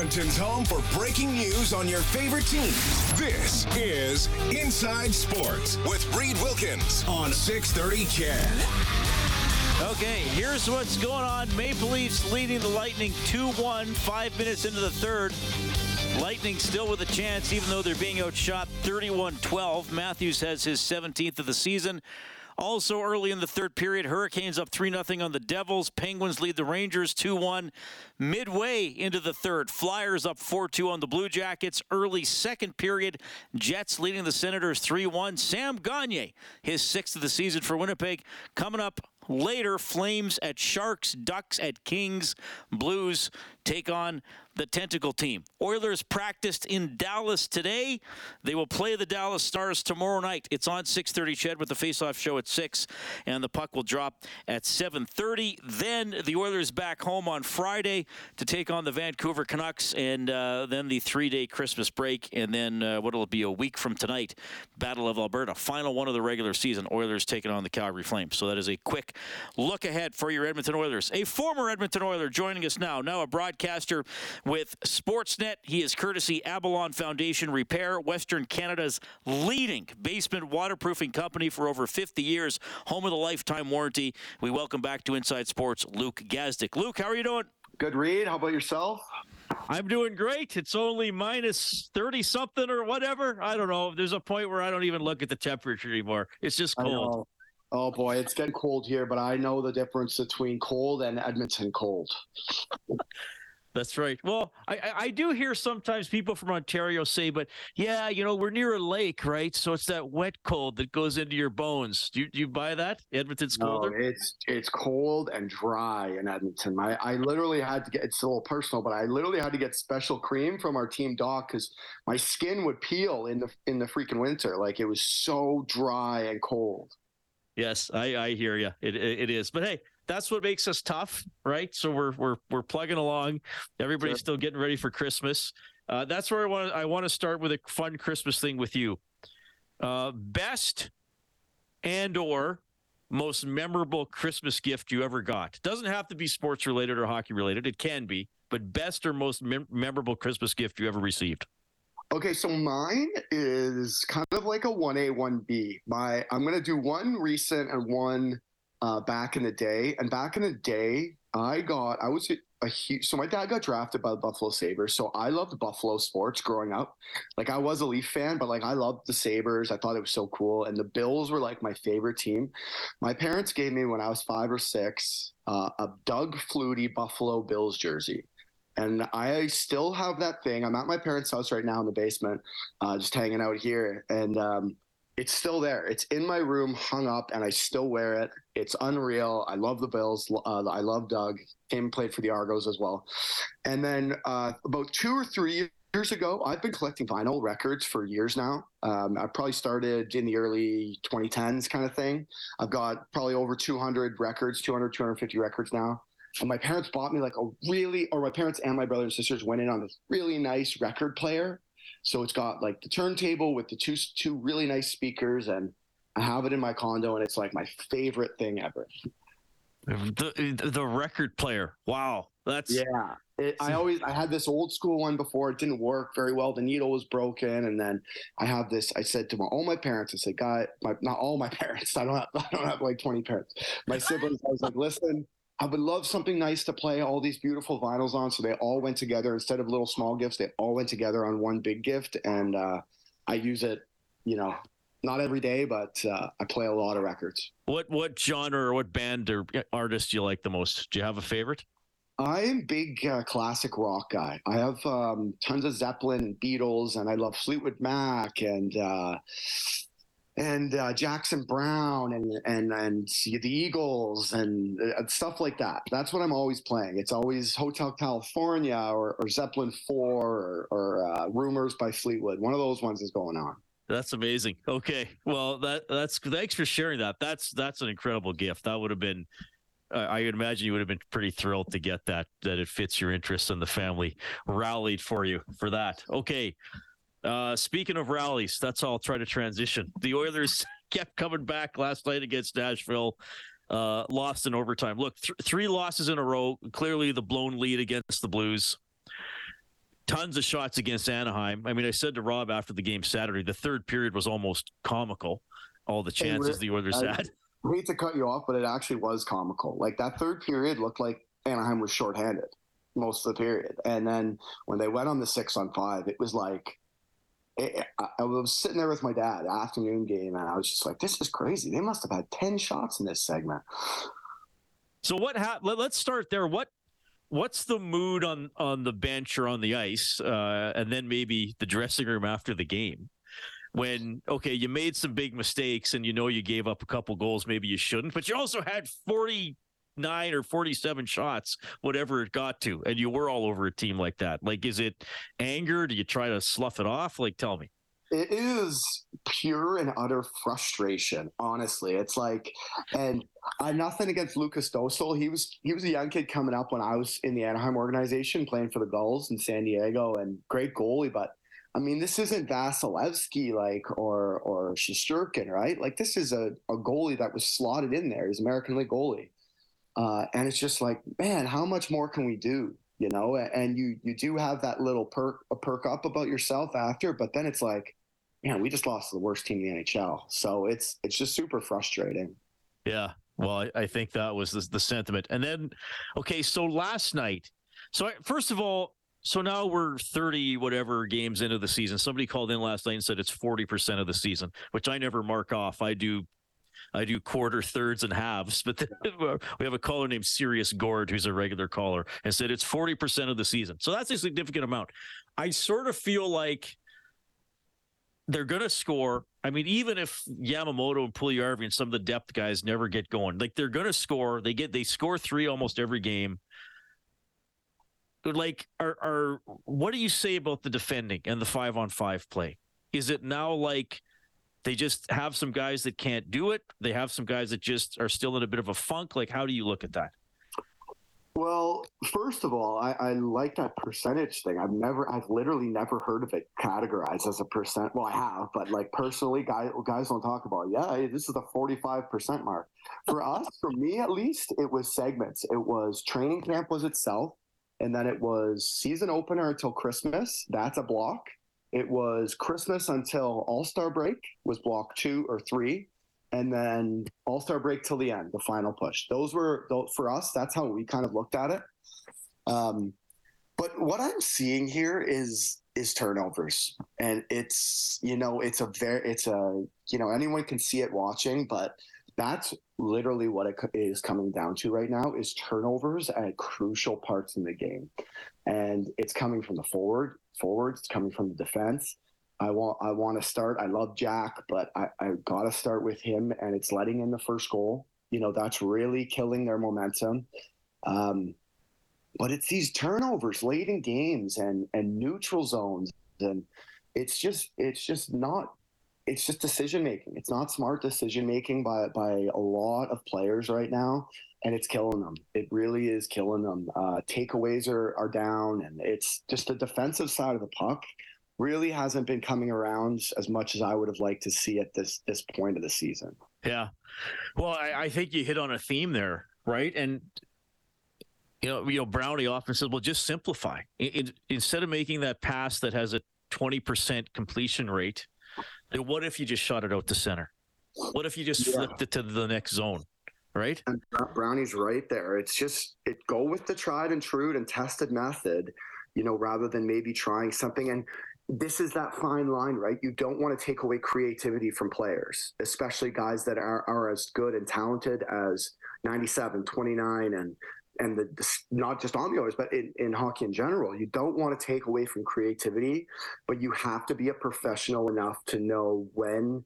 Edmonton's home for breaking news on your favorite teams. This is Inside Sports with Reed Wilkins on 630 CHED. Okay, here's what's going on. Maple Leafs leading the Lightning 2-1, five minutes into the third. Lightning still with a chance, even though they're being outshot 31-12. Matthews has his 17th of the season. Also early in the third period, Hurricanes up 3 0 on the Devils. Penguins lead the Rangers 2 1. Midway into the third, Flyers up 4 2 on the Blue Jackets. Early second period, Jets leading the Senators 3 1. Sam Gagner, his sixth of the season for Winnipeg, coming up later. Flames at Sharks, Ducks at Kings, Blues take on the Tentacle team. Oilers practiced in Dallas today. They will play the Dallas Stars tomorrow night. It's on 6:30 CHED with the face-off show at 6 and the puck will drop at 7:30. Then the Oilers back home on Friday to take on the Vancouver Canucks and uh, then the 3-day Christmas break and then uh, what will be a week from tonight, Battle of Alberta, final one of the regular season. Oilers taking on the Calgary Flames. So that is a quick look ahead for your Edmonton Oilers. A former Edmonton Oiler joining us now, now a broadcaster with Sportsnet. He is courtesy Avalon Foundation Repair, Western Canada's leading basement waterproofing company for over 50 years, home of the lifetime warranty. We welcome back to Inside Sports Luke Gazdic. Luke, how are you doing? Good, Reed. How about yourself? I'm doing great. It's only minus 30 something or whatever. I don't know. There's a point where I don't even look at the temperature anymore. It's just cold. Oh boy, it's getting cold here, but I know the difference between cold and Edmonton cold. That's right. Well, I, I do hear sometimes people from Ontario say, but yeah, you know, we're near a lake, right? So it's that wet cold that goes into your bones. Do you, do you buy that? Edmonton's colder? No, it's it's cold and dry in Edmonton. I, I literally had to get it's a little personal, but I literally had to get special cream from our team doc because my skin would peel in the in the freaking winter. Like it was so dry and cold. Yes, I, I hear you. It, it, it is. But hey, that's what makes us tough, right? So we're we're we're plugging along. Everybody's sure. still getting ready for Christmas. Uh, that's where I want I want to start with a fun Christmas thing with you. Uh, best and or most memorable Christmas gift you ever got. Doesn't have to be sports related or hockey related. It can be, but best or most mem- memorable Christmas gift you ever received. Okay, so mine is kind of like a 1A, 1B. My I'm going to do one recent and one uh, back in the day. And back in the day, I got I was a huge so my dad got drafted by the Buffalo Sabres. So I loved Buffalo sports growing up. Like I was a Leaf fan, but like I loved the Sabres. I thought it was so cool. And the Bills were like my favorite team. My parents gave me when I was five or six uh, a Doug Flutie Buffalo Bills jersey. And I still have that thing. I'm at my parents' house right now in the basement, uh, just hanging out here. And um, it's still there. It's in my room, hung up, and I still wear it. It's unreal. I love the Bills. Uh, I love Doug. Came and played for the Argos as well. And then uh, about two or three years ago, I've been collecting vinyl records for years now. Um, I probably started in the early 2010s kind of thing. I've got probably over 200 records, 200, 250 records now. And my parents bought me like a really, or my parents and my brothers and sisters went in on this really nice record player so it's got like the turntable with the two two really nice speakers, and I have it in my condo, and it's like my favorite thing ever. The the record player, wow, that's yeah. It, I always I had this old school one before. It didn't work very well. The needle was broken, and then I have this. I said to my, all my parents, I said, "God, my not all my parents. I don't have I don't have like twenty parents. My siblings. I was like, listen, I would love something nice to play all these beautiful vinyls on. So they all went together instead of little small gifts. They all went together on one big gift, and uh, I use it. You know, not every day, but uh, I play a lot of records. What what genre or what band or artist do you like the most? Do you have a favorite? I'm big uh, classic rock guy. I have um, tons of Zeppelin, and Beatles, and I love Fleetwood Mac and uh, and uh, Jackson Browne and and and the Eagles and uh, stuff like that. That's what I'm always playing. It's always Hotel California or, or Zeppelin Four or, or uh, Rumors by Fleetwood. One of those ones is going on. That's amazing. Okay, well that that's thanks for sharing that. That's that's an incredible gift. That would have been. I would imagine you would have been pretty thrilled to get that. That it fits your interests and the family rallied for you for that. Okay, uh, speaking of rallies, that's all. I'll try to transition. The Oilers kept coming back last night against Nashville. Uh, lost in overtime. Look, th- three losses in a row. Clearly, the blown lead against the Blues. Tons of shots against Anaheim. I mean, I said to Rob after the game Saturday, the third period was almost comical. All the chances hey, the Oilers I, had. I hate to cut you off, but it actually was comical. Like that third period looked like Anaheim was shorthanded most of the period, and then when they went on the six on five, it was like I was sitting there with my dad, afternoon game, and I was just like, "This is crazy. They must have had ten shots in this segment." So what happened? Let's start there. What what's the mood on on the bench or on the ice, uh, and then maybe the dressing room after the game? When okay, you made some big mistakes, and you know you gave up a couple goals, maybe you shouldn't, but you also had forty nine or 47 shots, whatever it got to, and you were all over a team like that. Like, is it anger? Do you try to slough it off? Like, tell me. It is pure and utter frustration, honestly. It's like, and I'm nothing against Lukas Dostal. He was he was a young kid coming up when I was in the Anaheim organization playing for the Gulls in San Diego, and great goalie. But I mean, this isn't Vasilevskiy like or or Shesterkin, right? Like this is a, a goalie that was slotted in there. He's American League goalie. Uh, and it's just like, man, how much more can we do? You know, and you you do have that little perk a perk up about yourself after, but then it's like, man, we just lost the worst team in the NHL. So it's it's just super frustrating. Yeah. Well, I, I think that was the, the sentiment. And then, okay, so last night, so I, first of all, so now we're 30 whatever games into the season. Somebody called in last night and said it's 40% of the season, which I never mark off. I do I do quarter, thirds, and halves. But we have a caller named Sirius Gord, who's a regular caller, and said it's 40% of the season. So that's a significant amount. I sort of feel like they're going to score. I mean, even if Yamamoto and Puljujarvi and some of the depth guys never get going, like they're going to score. They get they score three almost every game. Like, are are what do you say about the defending and the five on five play? Is it now like they just have some guys that can't do it. They have some guys that just are still in a bit of a funk. Like, how do you look at that? Well, first of all, I, I, like that percentage thing. I've never, I've literally never heard of it categorized as a percent. Well, I have, but like personally, guys, guys don't talk about. Yeah, this is the forty-five percent mark. For us, for me at least, it was segments. It was training camp was itself, and then it was season opener until Christmas. That's a block. It was Christmas until All Star break was block two or three, and then All Star break till the end, the final push. Those were for us. That's how we kind of looked at it. Um, but what I'm seeing here is is turnovers, and it's you know it's a very it's a you know anyone can see it watching, but that's literally what it is coming down to right now is turnovers at crucial parts in the game and it's coming from the forward forwards. It's coming from the defense. I want I want to start. I love Jack, but I, I got to start with him, and it's letting in the first goal. You know that's really killing their momentum. Um, but it's these turnovers late in games and and neutral zones, and it's just it's just not it's just decision making. It's not smart decision making by by a lot of players right now and it's killing them. It really is killing them. Uh, takeaways are, are down, and it's just the defensive side of the puck really hasn't been coming around as much as I would have liked to see at this this point of the season. Yeah, well, I, I think you hit on a theme there, right? And you know, you know, Brownie often says, "Well, just simplify. Instead of making that pass that has a twenty percent completion rate, what if you just shot it out to center? What if you just yeah. flipped it to the next zone?" right? And Brownie's right there. It's just it go with the tried and true and tested method, you know, rather than maybe trying something. And this is that fine line, right? You don't want to take away creativity from players, especially guys that are, are as good and talented as 97, 29, and and the, not just on the Oilers, but in, in hockey in general. You don't want to take away from creativity, but you have to be a professional enough to know when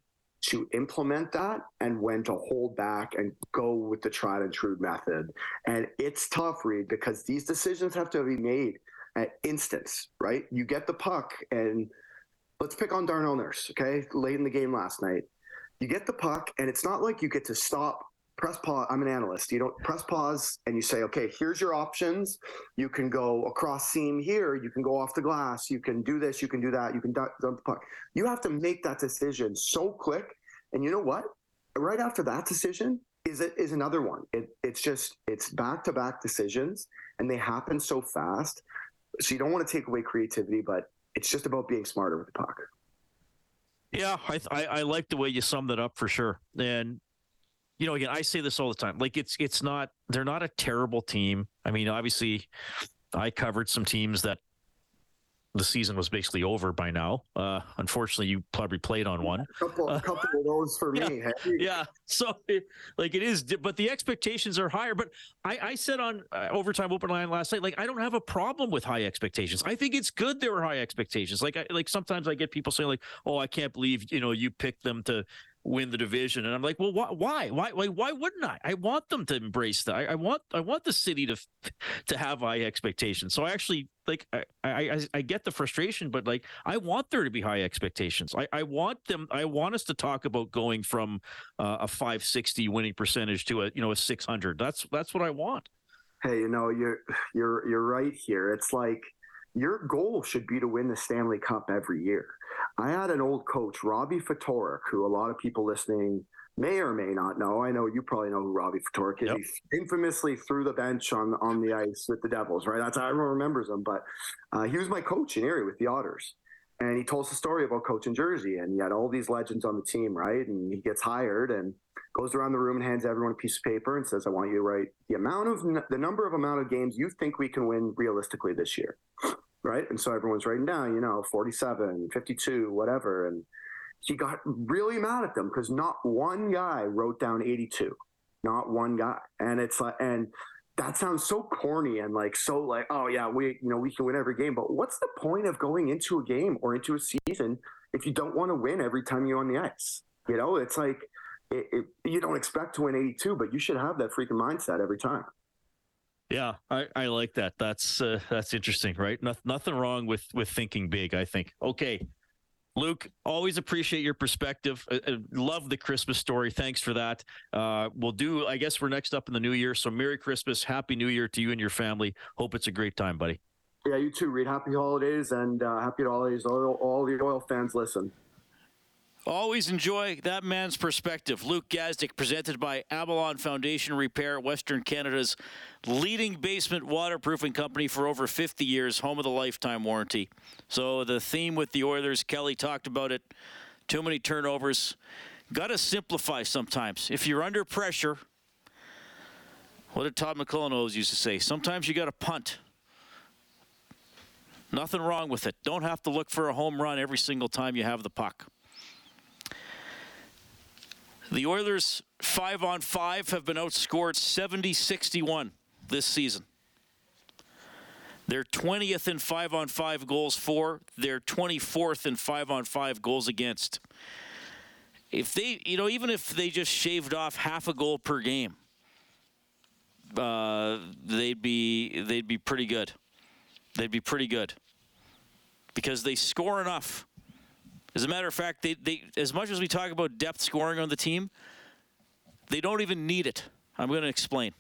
to implement that and when to hold back and go with the tried and true method. And it's tough, Reed, because these decisions have to be made at instance, right? You get the puck and let's pick on Darnell Nurse, okay? Late in the game last night. You get the puck and it's not like you get to stop press pause. I'm an analyst. You don't press pause and you say, okay, here's your options. You can go across seam here. You can go off the glass. You can do this. You can do that. You can dump the puck. You have to make that decision so quick. And you know what? Right after that decision is it is another one. It, it's just it's back to back decisions, and they happen so fast. So you don't want to take away creativity, but it's just about being smarter with the puck. Yeah, I, I, I like the way you summed it up for sure. And you know, again, I say this all the time. Like it's it's not they're not a terrible team. I mean, obviously, I covered some teams that the season was basically over by now. Uh, unfortunately, you probably played on one. A couple, a couple of those for yeah, me. Hey? Yeah. So, like, it is, but the expectations are higher. But I, I said on uh, overtime open line last night, like, I don't have a problem with high expectations. I think it's good there were high expectations. Like, I, like sometimes I get people saying, like, "Oh, I can't believe you know you picked them to." Win the division. And I'm like, well, why, why, why, why wouldn't I? I want them to embrace that. I, I want, I want the city to, to have high expectations. So I actually like, I, I, I get the frustration, but like, I want there to be high expectations. I, I want them. I want us to talk about going from uh, a 560 winning percentage to a, you know, a 600. That's, that's what I want. Hey, you know, you're, you're, you're right here. It's like, your goal should be to win the Stanley Cup every year. I had an old coach, Robbie Ftorek, who a lot of people listening may or may not know. I know you probably know who Robbie Ftorek is. Yep. He infamously threw the bench on on the ice with the Devils, right? That's how everyone remembers him. But uh, he was my coach in Erie with the Otters. And he told us a story about coaching Jersey, and he had all these legends on the team, right? And he gets hired and goes around the room and hands everyone a piece of paper and says, "I want you to write the amount of the number of amount of games you think we can win realistically this year." Right? And so everyone's writing down, you know, 47, 52, whatever. And he got really mad at them because not one guy wrote down 82, not one guy. And it's like, and that sounds so corny and like so like, oh yeah, we, you know, we can win every game. But what's the point of going into a game or into a season if you don't want to win every time you're on the ice? You know, it's like, it, it, you don't expect to win 82, but you should have that freaking mindset every time. Yeah, I, I like that. That's uh, that's interesting, right? No, nothing wrong with with thinking big. I think. Okay, Luke, always appreciate your perspective. I, I love the Christmas story. Thanks for that. Uh, we'll do. I guess we're next up in the new year. So Merry Christmas, Happy New Year to you and your family. Hope it's a great time, buddy. Yeah, you too, Reed. Happy holidays and uh, happy holidays. All, all the oil fans listen. Always enjoy that man's perspective. Luke Gazdic, presented by Avalon Foundation Repair, Western Canada's leading basement waterproofing company for over 50 years, home of the lifetime warranty. So, the theme with the Oilers, Kelly talked about it too many turnovers. Got to simplify sometimes. If you're under pressure, what did Todd McLellan always used to say? Sometimes you got to punt. Nothing wrong with it. Don't have to look for a home run every single time you have the puck. The Oilers, five on five, have been outscored 70 61 this season. They're 20th in five on five goals for. They're 24th in five on five goals against. If they, you know, even if they just shaved off half a goal per game, uh, they'd be they'd be pretty good. They'd be pretty good because they score enough. As a matter of fact, they, they as much as we talk about depth scoring on the team, they don't even need it. I'm going to explain.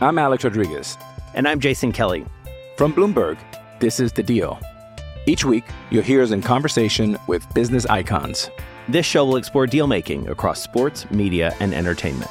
I'm Alex Rodriguez. And I'm Jason Kelly. From Bloomberg, this is The Deal. Each week, you'll hear us in conversation with business icons. This show will explore deal making across sports, media, and entertainment.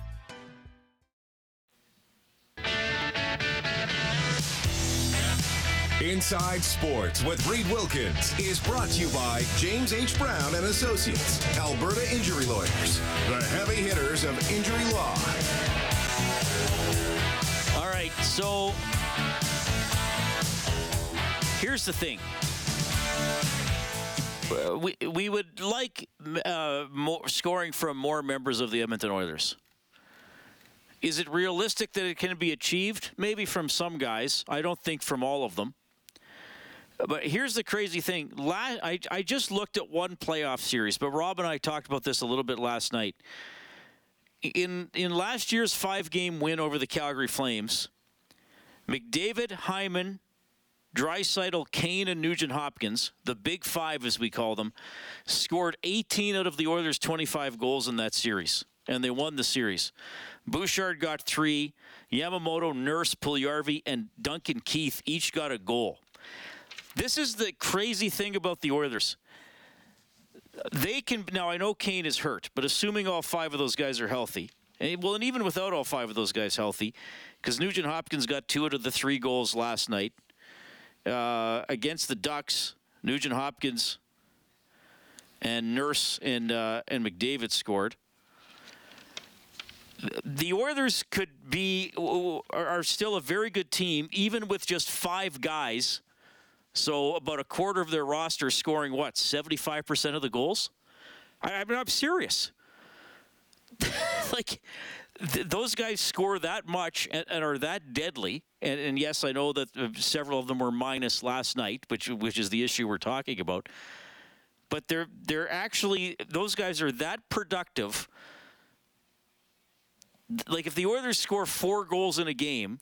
Inside Sports with Reed Wilkins is brought to you by James H. Brown and Associates, Alberta Injury Lawyers, the heavy hitters of injury law. All right, so here's the thing. uh, we we would like uh, more scoring from more members of the Edmonton Oilers. Is it realistic that it can be achieved? Maybe from some guys. I don't think from all of them. But here's the crazy thing. I, I just looked at one playoff series, but Rob and I talked about this a little bit last night. In in last year's five game win over the Calgary Flames, McDavid, Hyman, Draisaitl, Kane, and Nugent Hopkins, the big five as we call them, scored 18 out of the Oilers' 25 goals in that series, and they won the series. Bouchard got three. Yamamoto, Nurse, Puljujarvi, and Duncan Keith each got a goal. This is the crazy thing about the Oilers. They can now. I know Kane is hurt, but assuming all five of those guys are healthy, and, well, and even without all five of those guys healthy, because Nugent Hopkins got two out of the three goals last night uh, against the Ducks. Nugent Hopkins and Nurse and uh, and McDavid scored. The Oilers could be are still a very good team, even with just five guys. So about a quarter of their roster scoring what seventy five percent of the goals. I, I mean, I'm serious. like th- those guys score that much and, and are that deadly. And, and, yes, I know that uh, several of them were minus last night, which which is the issue we're talking about. But they're they're actually those guys are that productive. Like if the Oilers score four goals in a game,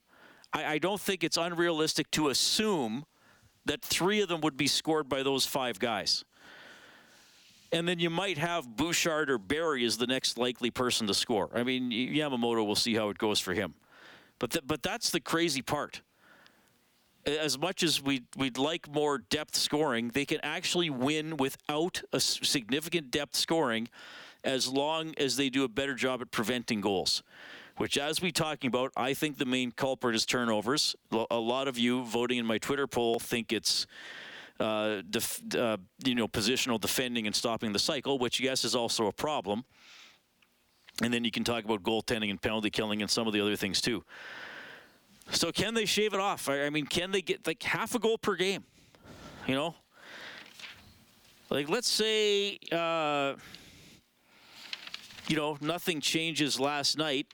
I, I don't think it's unrealistic to assume that three of them would be scored by those five guys. And then you might have Bouchard or Barrie as the next likely person to score. I mean, Yamamoto, we'll see how it goes for him. But but that's the crazy part. As much as we'd, we'd like more depth scoring, they can actually win without a significant depth scoring as long as they do a better job at preventing goals. Which, as we're talking about, I think the main culprit is turnovers. A lot of you voting in my Twitter poll think it's uh, def, uh, you know, positional defending and stopping the cycle, which yes is also a problem. And then you can talk about goaltending and penalty killing and some of the other things too. So can they shave it off? I, I mean, can they get like half a goal per game? You know, like let's say, uh, you know, nothing changes last night.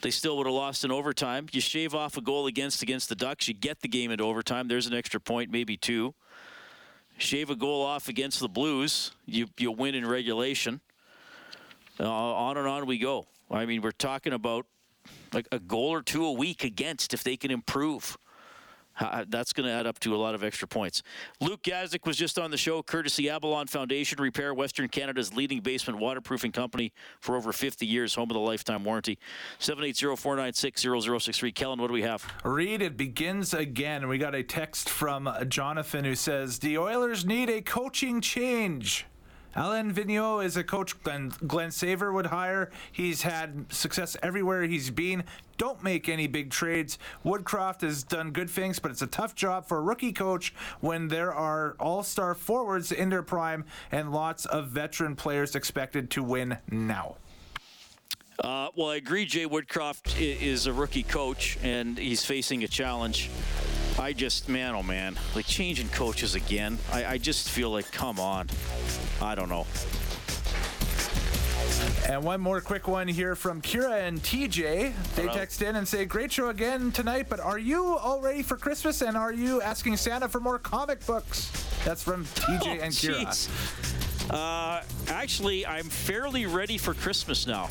They still would have lost in overtime. You shave off a goal against against the Ducks, you get the game into overtime. There's an extra point, maybe two. Shave a goal off against the Blues, you you win in regulation. Uh, on and on we go. I mean, we're talking about like a goal or two a week against if they can improve. That's going to add up to a lot of extra points. Luke Gazdic was just on the show, courtesy Avalon Foundation Repair, Western Canada's leading basement waterproofing company for over 50 years, home of the lifetime warranty. 780-496-0063. Kellen, what do we have? Read it begins again. We got a text from Jonathan who says the Oilers need a coaching change. Alain Vigneault is a coach Glen, Glen Sather would hire. He's had success everywhere he's been. Don't make any big trades. Woodcroft has done good things, but it's a tough job for a rookie coach when there are all star forwards in their prime and lots of veteran players expected to win now. Uh, well, I agree. Jay Woodcroft is a rookie coach, and he's facing a challenge. I just, man, oh man, like changing coaches again. I, I just feel like, come on. I don't know. And one more quick one here from Kira and TJ. They Hello. text in and say, Great show again tonight, but are you all ready for Christmas and are you asking Santa for more comic books? That's from TJ oh, and Kira. Uh, actually, I'm fairly ready for Christmas now.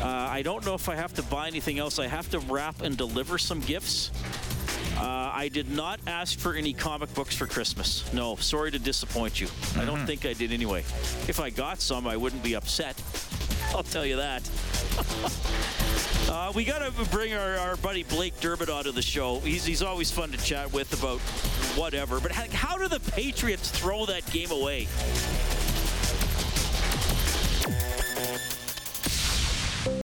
Uh, I don't know if I have to buy anything else. I have to wrap and deliver some gifts. Uh, I did not ask for any comic books for Christmas. No, sorry to disappoint you. Mm-hmm. I don't mm-hmm. think I did anyway. If I got some, I wouldn't be upset. I'll tell you that. uh, we got to bring our, our buddy Blake Durbin onto the show. He's, he's always fun to chat with about whatever. But how, how do the Patriots throw that game away?